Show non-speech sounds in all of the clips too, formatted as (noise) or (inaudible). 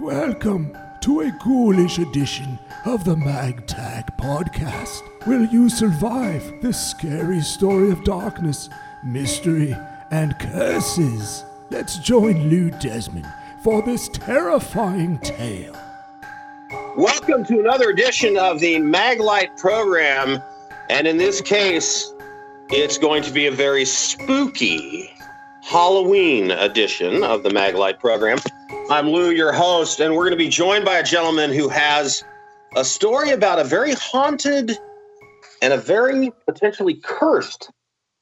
Welcome to a ghoulish edition of the MagTag podcast. Will you survive this scary story of darkness, mystery, and curses? Let's join Lou Desmond for this terrifying tale. Welcome to another edition of the Maglite program. And in this case, it's going to be a very spooky Halloween edition of the Maglite program. I'm Lou, your host, and we're going to be joined by a gentleman who has a story about a very haunted and a very potentially cursed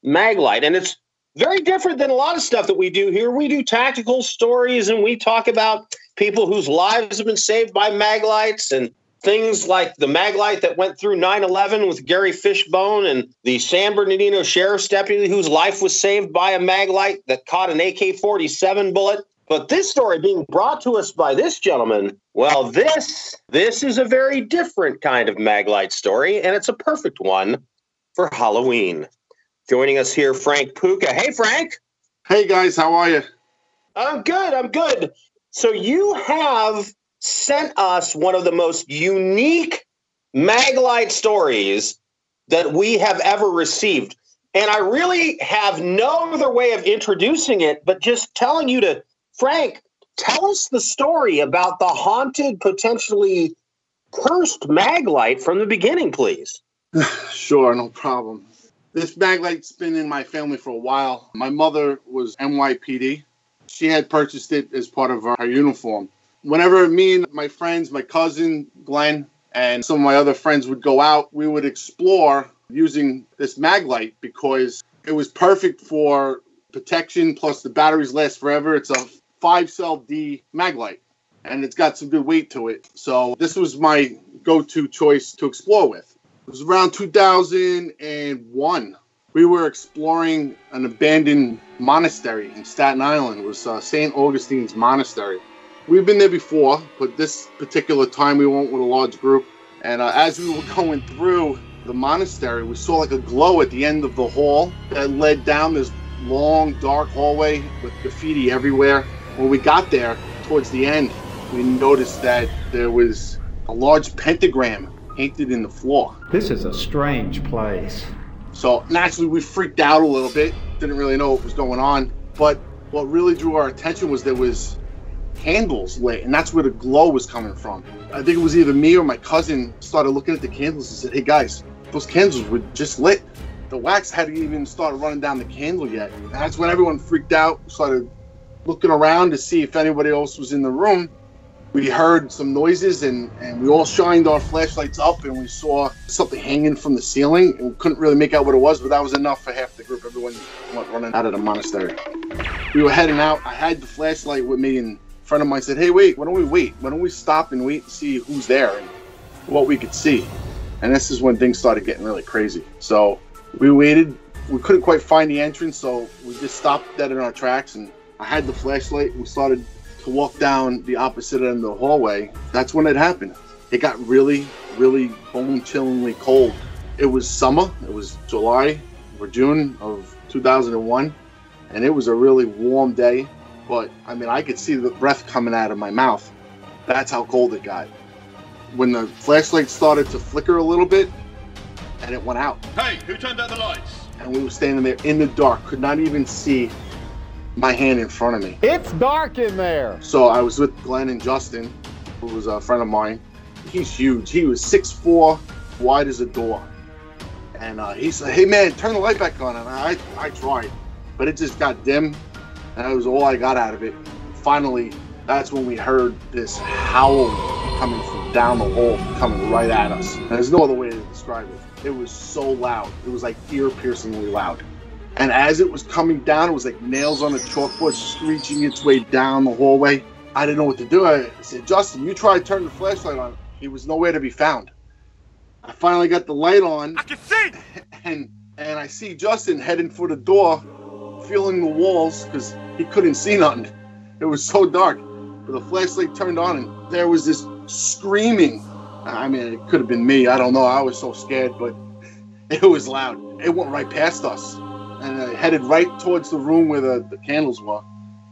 Maglite. And it's very different than a lot of stuff that we do here. We do tactical stories and we talk about people whose lives have been saved by Maglites and things like the Maglite that went through 9 11 with Gary Fishbone and the San Bernardino Sheriff's deputy whose life was saved by a Maglight that caught an AK 47 bullet. But this story being brought to us by this gentleman, well, this this is a very different kind of Maglite story, and it's a perfect one for Halloween. Joining us here, Frank Puka. Hey, Frank. Hey guys, how are you? I'm good. I'm good. So you have sent us one of the most unique Maglite stories that we have ever received. And I really have no other way of introducing it, but just telling you to, Frank, tell us the story about the haunted, potentially cursed maglite from the beginning, please. (sighs) sure, no problem. This Maglite's been in my family for a while. My mother was NYPD. She had purchased it as part of her uniform. Whenever me and my friends, my cousin Glenn, and some of my other friends would go out, we would explore using this maglite because it was perfect for protection. Plus, the batteries last forever. It's a five cell D maglite, and it's got some good weight to it. So this was my go-to choice to explore with. It was around 2001. We were exploring an abandoned monastery in Staten Island. It was uh, St. Augustine's Monastery. We've been there before, but this particular time we went with a large group. And uh, as we were going through the monastery, we saw like a glow at the end of the hall that led down this long, dark hallway with graffiti everywhere. When we got there, towards the end, we noticed that there was a large pentagram painted in the floor. This is a strange place. So naturally, we freaked out a little bit. Didn't really know what was going on. But what really drew our attention was there was candles lit, and that's where the glow was coming from. I think it was either me or my cousin started looking at the candles and said, "Hey guys, those candles were just lit. The wax hadn't even started running down the candle yet." And that's when everyone freaked out, started looking around to see if anybody else was in the room. We heard some noises and, and we all shined our flashlights up and we saw something hanging from the ceiling and we couldn't really make out what it was, but that was enough for half the group. Everyone went running out of the monastery. We were heading out. I had the flashlight with me and a friend of mine said, Hey, wait, why don't we wait? Why don't we stop and wait and see who's there and what we could see? And this is when things started getting really crazy. So we waited. We couldn't quite find the entrance, so we just stopped dead in our tracks and I had the flashlight. We started to walk down the opposite end of the hallway. That's when it happened. It got really, really bone chillingly cold. It was summer. It was July or June of 2001, and it was a really warm day. But I mean, I could see the breath coming out of my mouth. That's how cold it got. When the flashlight started to flicker a little bit, and it went out. Hey, who turned out the lights? And we were standing there in the dark, could not even see my hand in front of me. It's dark in there. So I was with Glenn and Justin, who was a friend of mine. He's huge. He was 6'4", wide as a door. And uh, he said, hey man, turn the light back on. And I, I tried, but it just got dim. And that was all I got out of it. Finally, that's when we heard this howl coming from down the hall, coming right at us. And there's no other way to describe it. It was so loud. It was like ear-piercingly loud. And as it was coming down, it was like nails on a chalkboard screeching its way down the hallway. I didn't know what to do. I said, Justin, you try to turn the flashlight on. He was nowhere to be found. I finally got the light on. I can see! (laughs) And and I see Justin heading for the door, feeling the walls because he couldn't see nothing. It was so dark. But the flashlight turned on and there was this screaming. I mean, it could have been me. I don't know. I was so scared, but (laughs) it was loud. It went right past us and uh, headed right towards the room where the, the candles were.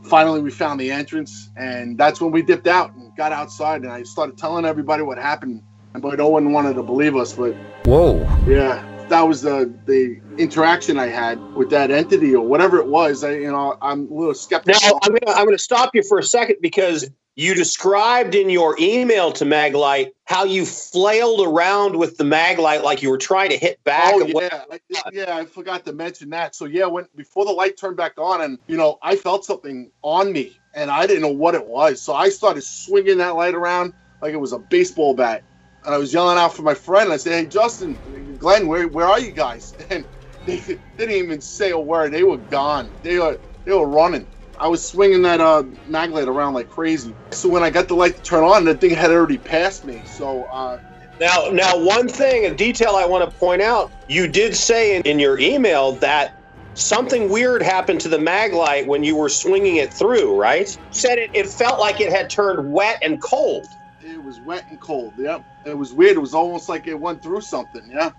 Finally, we found the entrance, and that's when we dipped out. And got outside and I started telling everybody what happened, and but no one wanted to believe us. But Whoa. yeah, that was the the interaction I had with that entity or whatever it was. I, you know, I'm a little Now skeptical. I'm gonna I'm gonna stop you for a second because you described in your email to Maglite how you flailed around with the Maglite like you were trying to hit back. Oh yeah, I, yeah. I forgot to mention that. So yeah, when before the light turned back on, and you know, I felt something on me, and I didn't know what it was. So I started swinging that light around like it was a baseball bat, and I was yelling out for my friend. I said, "Hey, Justin, Glenn, where where are you guys?" (laughs) And they didn't even say a word. They were gone. They were they were running. I was swinging that uh, mag light around like crazy. So when I got the light to turn on, the thing had already passed me. So uh, Now, now, one thing, a detail I want to point out: you did say in, in your email that something weird happened to the Maglite when you were swinging it through. Right? You said it, it felt like it had turned wet and cold. It was wet and cold. Yep. It was weird. It was almost like it went through something. Yeah.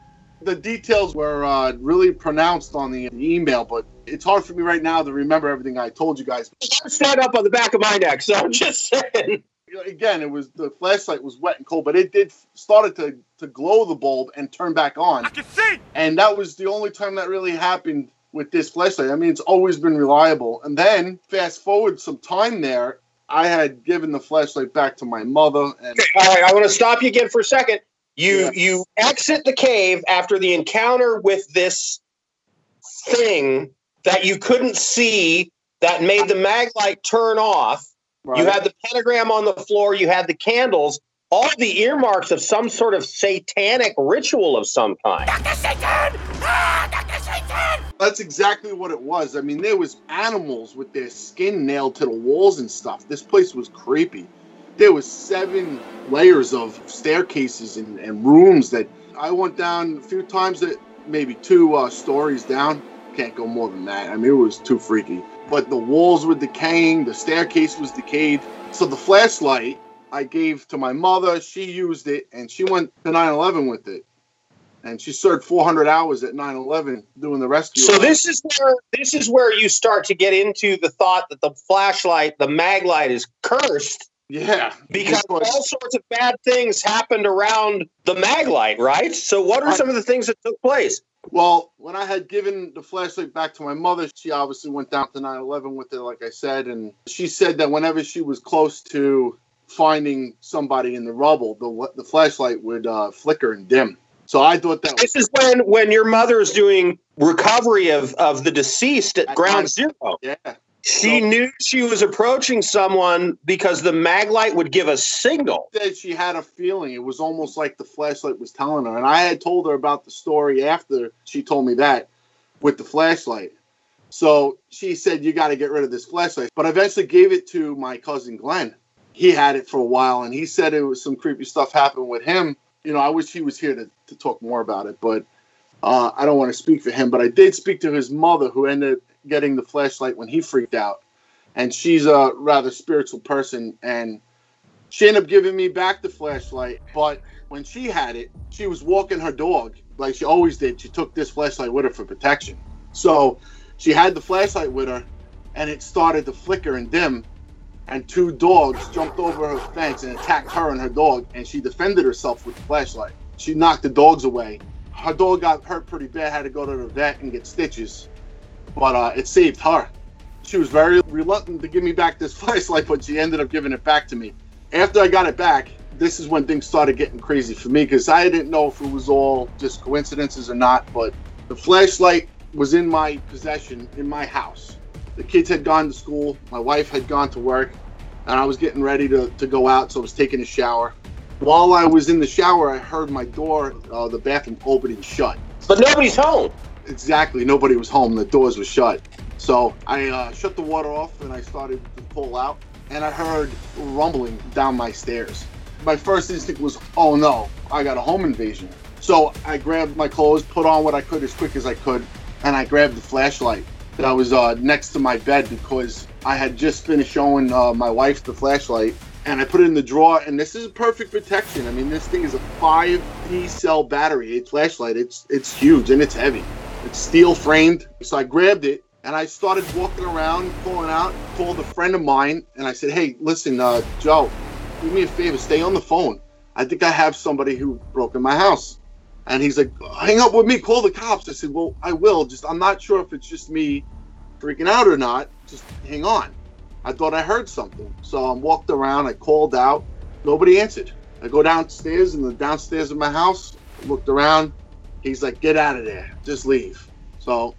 The details were uh, really pronounced on the, the email, but it's hard for me right now to remember everything I told you guys. Stand up on the back of my neck. So I'm just saying. Again, it was the flashlight was wet and cold, but it did started to to glow the bulb and turn back on. I can see. And that was the only time that really happened with this flashlight. I mean, it's always been reliable. And then fast forward some time there, I had given the flashlight back to my mother, and Okay, all right, I want to stop you again for a second. You Yeah. you exit the cave after the encounter with this thing that you couldn't see that made the mag light turn off. right, You had the pentagram on the floor, you had the candles, all the earmarks of some sort of satanic ritual of some kind. Dr. Satan! Ah, Dr. Satan! That's exactly what it was. I mean, there was animals with their skin nailed to the walls and stuff. This place was creepy. There was seven layers of staircases and, and rooms that I went down a few times. That maybe two uh, stories down. Can't go more than that. I mean, it was too freaky. But the walls were decaying. The staircase was decayed. So the flashlight I gave to my mother. She used it and she went to 9/11 with it. And she served 400 hours at 9/11 doing the rescue. So this is where this is where you start to get into the thought that the flashlight, the mag light is cursed Yeah, because all sorts of bad things happened around the maglite, right? So, what are some of the things that took place? well, when I had given the flashlight back to my mother, she obviously went down to 9/11 with it, like I said, and she said that whenever she was close to finding somebody in the rubble, the the flashlight would uh, flicker and dim. So I thought that was This is when when your mother is doing recovery of of the deceased at At ground zero. yeah. She knew she was approaching someone because the mag light would give a signal. That she had a feeling. It was almost like the flashlight was telling her. And i had told her about the story after she told me that with the flashlight. So she said you got to get rid of this flashlight. But i eventually gave it to my cousin glenn. He had it for a while and he said it was some creepy stuff happened with him. You know i wish he was here to, to talk more about it but uh, i don't want to speak for him but i did speak to his mother who ended up getting the flashlight when he freaked out and she's a rather spiritual person and she ended up giving me back the flashlight, but when she had it, she was walking her dog like she always did. She took this flashlight with her for protection. So she had the flashlight with her, and it started to flicker and dim. And two dogs jumped over her fence and attacked her and her dog, and she defended herself with the flashlight. She knocked the dogs away. Her dog got hurt pretty bad, had to go to the vet and get stitches, but uh, it saved her. She was very reluctant to give me back this (laughs) flashlight, but she ended up giving it back to me after I got it back, this is when things started getting crazy for me because I didn't know if it was all just coincidences or not. But the flashlight was in my possession in my house. The kids had gone to school, my wife had gone to work, and I was getting ready to, to go out, so I was taking a shower. While I was in the shower, I heard my door, uh, the bathroom opening shut. But nobody's home. Exactly, nobody was home, the doors were shut. So I uh, shut the water off and I started to pull out, and I heard rumbling down my stairs. My first instinct was, oh no, I got a home invasion. So I grabbed my clothes, put on what I could as quick as I could, and I grabbed the flashlight that I was uh, next to my bed because I had just finished showing uh, my wife the flashlight. And I put it in the drawer, and this is perfect protection. I mean, this thing is a five D cell battery, it's flashlight. It's it's huge and it's heavy. It's steel framed. So I grabbed it and I started walking around, calling out, called a friend of mine, and I said, Hey, listen, uh, Joe, do me a favor, stay on the phone. I think I have somebody who broke in my house. And he's like, hang up with me, call the cops. I said, well, I will. Just I'm not sure if it's just me freaking out or not. Just hang on. I thought I heard something. So I walked around, I called out. Nobody answered. I go downstairs in the downstairs of my house, looked around. He's like, get out of there. Just leave. So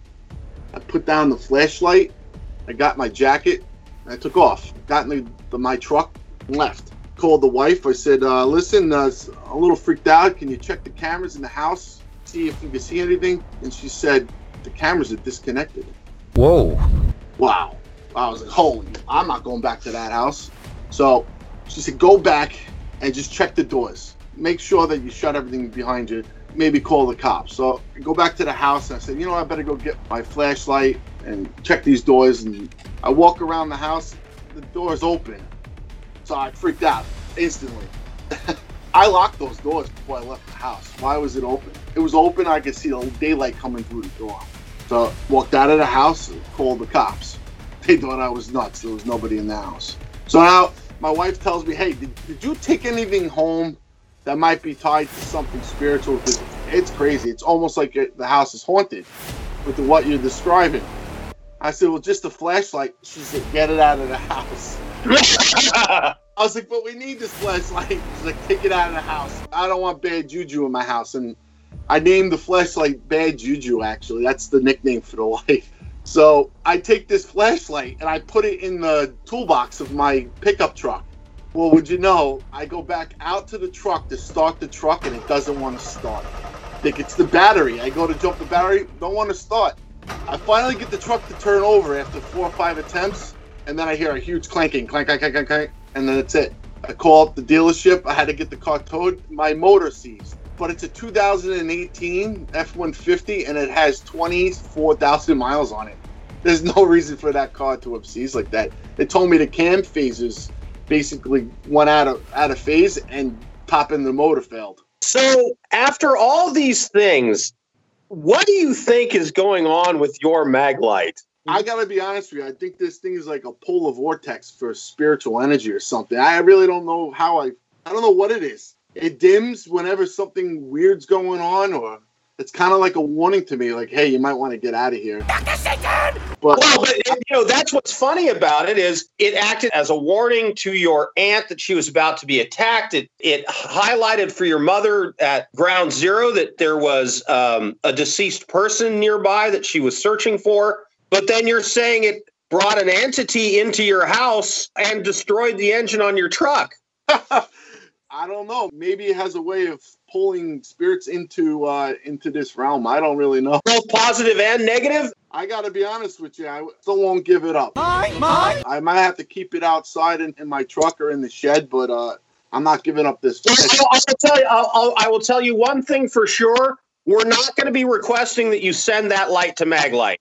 I put down the flashlight. I got my jacket. And I took off. Got in the, the, my truck and left. Called the wife. I said, uh, listen, uh, a little freaked out. Can you check the cameras in the house? See if you can see anything? And she said, the cameras are disconnected. Whoa. Wow. I was like, holy, I'm not going back to that house. So she said, go back and just check the doors. Make sure that you shut everything behind you. Maybe call the cops. So I go back to the house and I said, you know, I better go get my flashlight and check these doors. And I walk around the house, the door's open. So I freaked out instantly. (laughs) I locked those doors before I left the house. Why was it open? It was open. I could see the daylight coming through the door. So walked out of the house and called the cops. (laughs) They thought I was nuts. There was nobody in the house. So now my wife tells me, "Hey, did, did you take anything home that might be tied to something spiritual?" Because it's crazy. It's almost like the house is haunted with what you're describing. I said, "Well, just a flashlight." She said, "Get it out of the house." (laughs) I was like, "But we need this flashlight." She's like, "Take it out of the house. I don't want bad juju in my house." And I named the flashlight Bad Juju. Actually, that's the nickname for the (laughs) light. So I take this flashlight and I put it in the toolbox of my pickup truck. Well, would you know, I go back out to the truck to start the truck and it doesn't want to start. I think it's the battery. I go to jump the battery, don't want to start. I finally get the truck to turn over after four or five attempts, and then I hear a huge clanking, clank, clank, clank, clank, clank, and then that's it. I call up the dealership. I had to get the car towed. My motor seized but it's a 2018 F-150 and it has 24,000 miles on it. There's no (laughs) reason for that car to have seized like that. They told me the cam phases basically went out of out of phase and pop in the motor failed. So after all these things, what do you think is going on with your Maglite? I gotta be honest with you. I think this thing is like a polar vortex for spiritual energy or something. I really don't know how I. I don't know what it is it dims whenever something weird's going on, or it's kind of like a warning to me, like, hey, you might want to get out of here. Dr. Satan! But, well, but you know, that's what's funny about it is it acted as a warning to your aunt that she was about to be attacked. It, it highlighted for your mother at ground zero that there was um, a deceased person nearby that she was searching for. But then you're saying it brought an entity into your house and destroyed the engine on your truck. (laughs) I don't know. Maybe it has a way of pulling spirits into uh, into this realm. I don't really know. Both positive and negative. I got to be honest with you. I still won't give it up. My, my. I might have to keep it outside in, in my truck or in the shed, but uh, I'm not giving up this. I'll, I'll tell you. I'll, I'll, I will tell you one thing for sure. We're not going to be requesting that you send that light to Maglite.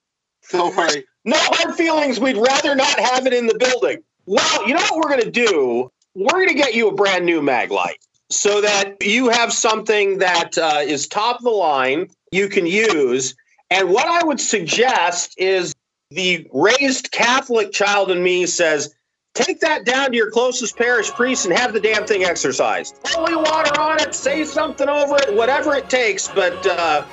Don't worry. No hard feelings. We'd rather not have it in the building. Well, you know what we're going to do? We're going to get you a brand new Maglite so that you have something that uh, is top of the line you can use. And what I would suggest is the raised Catholic child in me says, take that down to your closest parish priest and have the damn thing exorcised. Holy water on it, say something over it, whatever it takes. But uh,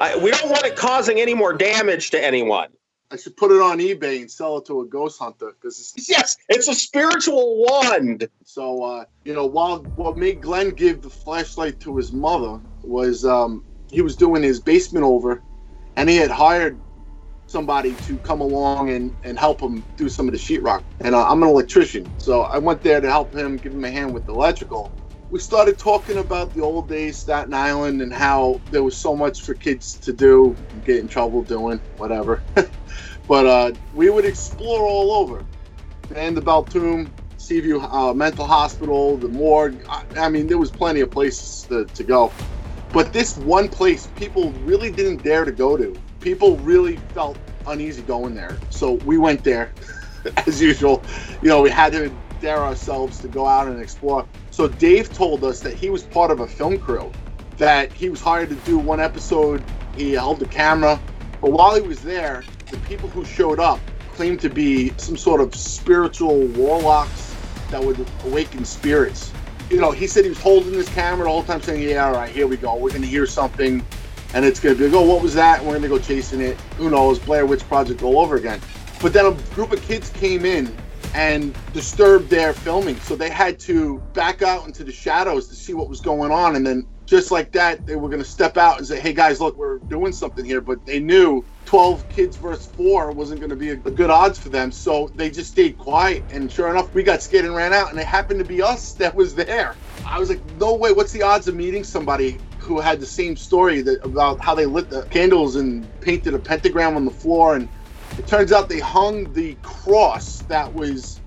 I, we don't want it causing any more damage to anyone. I should put it on eBay and sell it to a ghost hunter because it's yes, it's a spiritual wand. So uh, you know, while what made Glenn give the flashlight to his mother was um, he was doing his basement over, and he had hired somebody to come along and, and help him do some of the sheetrock. And uh, I'm an electrician, so I went there to help him, give him a hand with the electrical. We started talking about the old days, Staten Island, and how there was so much for kids to do, get in trouble doing, whatever. (laughs) But uh, we would explore all over. And the Tomb, Seaview uh, Mental Hospital, the morgue. I, I, mean, there was plenty of places to, to go. But this one place, people really didn't dare to go to. People really felt uneasy going there. So we went there, (laughs) as usual. You know, we had to dare ourselves to go out and explore. So Dave told us that he was part of a film crew, that he was hired to do one episode. He held the camera. But while he was there, the people who showed up claimed to be some sort of spiritual warlocks that would awaken spirits. You know, he said he was holding his camera the whole time saying, Yeah, all right, here we go. We're going to hear something and it's going to be like, oh, what was that? And we're going to go chasing it. Who knows? Blair Witch Project all over again. But then a group of kids came in and disturbed their filming. So they had to back out into the shadows to see what was going on. And then just like that, they were going to step out and say, hey guys, look, we're doing something here. But they knew 12 kids versus four wasn't going to be a, good odds for them. So they just stayed quiet. And sure enough, we got scared and ran out. And it happened to be us that was there. I was like, no way, what's the odds of meeting somebody who had the same story that, about how they lit the candles and painted a pentagram on the floor. And it turns out they hung the cross that was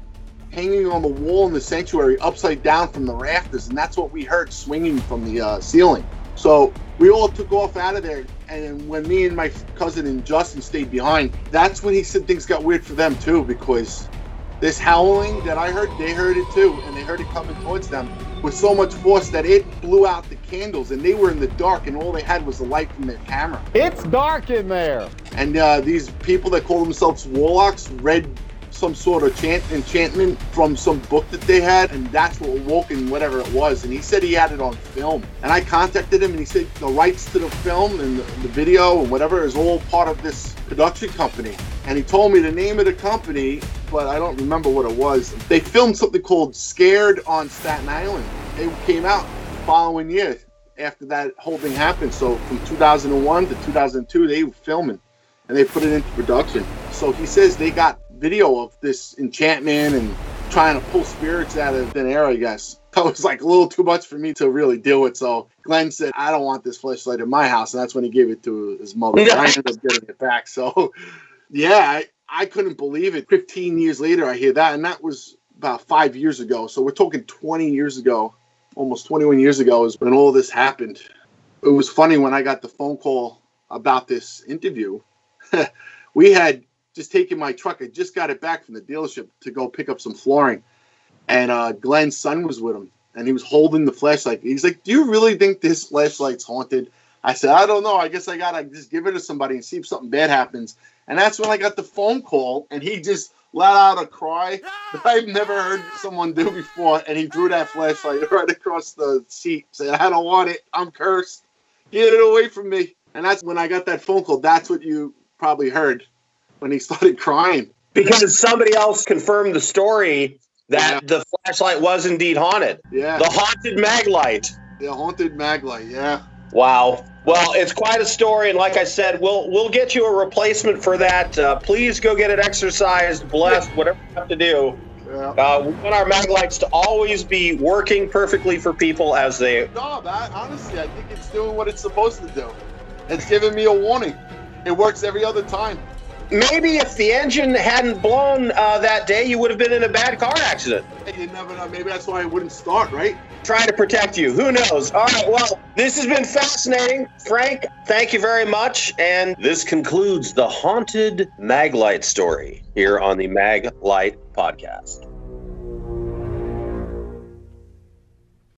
hanging on the wall in the sanctuary upside down from the rafters. And that's what we heard swinging from the uh, ceiling. So we all took off out of there. And when me and my cousin and Justin stayed behind, that's when he said things got weird for them too, because this howling that I heard, they heard it too, and they heard it coming towards them with so much force that it blew out the candles, and they were in the dark, and all they had was the light from their camera. It's dark in there. And uh, these people that call themselves warlocks read some sort of chant enchantment from some book that they had, and that's what awoke in whatever it was. And he said he had it on film. And I contacted him, and he said the rights to the film and the, the video and whatever is all part of this production company. And he told me the name of the company, but I don't remember what it was. They filmed something called Scared on Staten Island. It came out the following year after that whole thing happened. So from 2001 to 2002, they were filming and they put it into production. So he says they got video of this enchantment and trying to pull spirits out of thin air, I guess. (laughs) That was like a little too much for me to really do it. So Glenn said, I don't want this flashlight in my house. And that's when he gave it to his mother. I (laughs) ended up getting it back. So, (laughs) yeah, I, I couldn't believe it. 15 years later, I hear that. And that was about five years ago. So we're talking 20 years ago, almost 21 years ago is when all this happened. It was funny when I got the phone call about this interview. (laughs) we had just taken my truck. I just got it back from the dealership to go pick up some flooring, and uh, Glenn's son was with him, and he was holding the flashlight. He's like, "Do you really think this flashlight's haunted?" I said, "I don't know. I guess I gotta just give it to somebody and see if something bad happens." And that's when I got the phone call, and he just let out a cry ah! that I've never heard someone do before, and he threw that flashlight (laughs) right across the seat, said, "I don't want it. I'm cursed. Get it away from me." And that's when I got that phone call. That's what you probably heard when he (laughs) started crying. Because somebody else confirmed the story that Yeah. the flashlight was indeed haunted. Yeah, The haunted maglite. the haunted maglite. Yeah, Wow. Well, it's quite a story, and like I said, we'll we'll get you a replacement for that. Uh, please go get it exorcised, blessed, whatever you have to do. yeah. Uh, we want our maglites to always be working perfectly for people as they. No, that honestly, I think it's doing what it's supposed to do. It's giving me a warning. It works every other time. Maybe if the engine hadn't blown uh, that day, you would have been in a bad car accident. You never know. Maybe that's why it wouldn't start, right? Trying to protect you. Who knows? All right. Well, this has been fascinating, Frank. Thank you very much. And this concludes the haunted maglite story here on the Maglite podcast.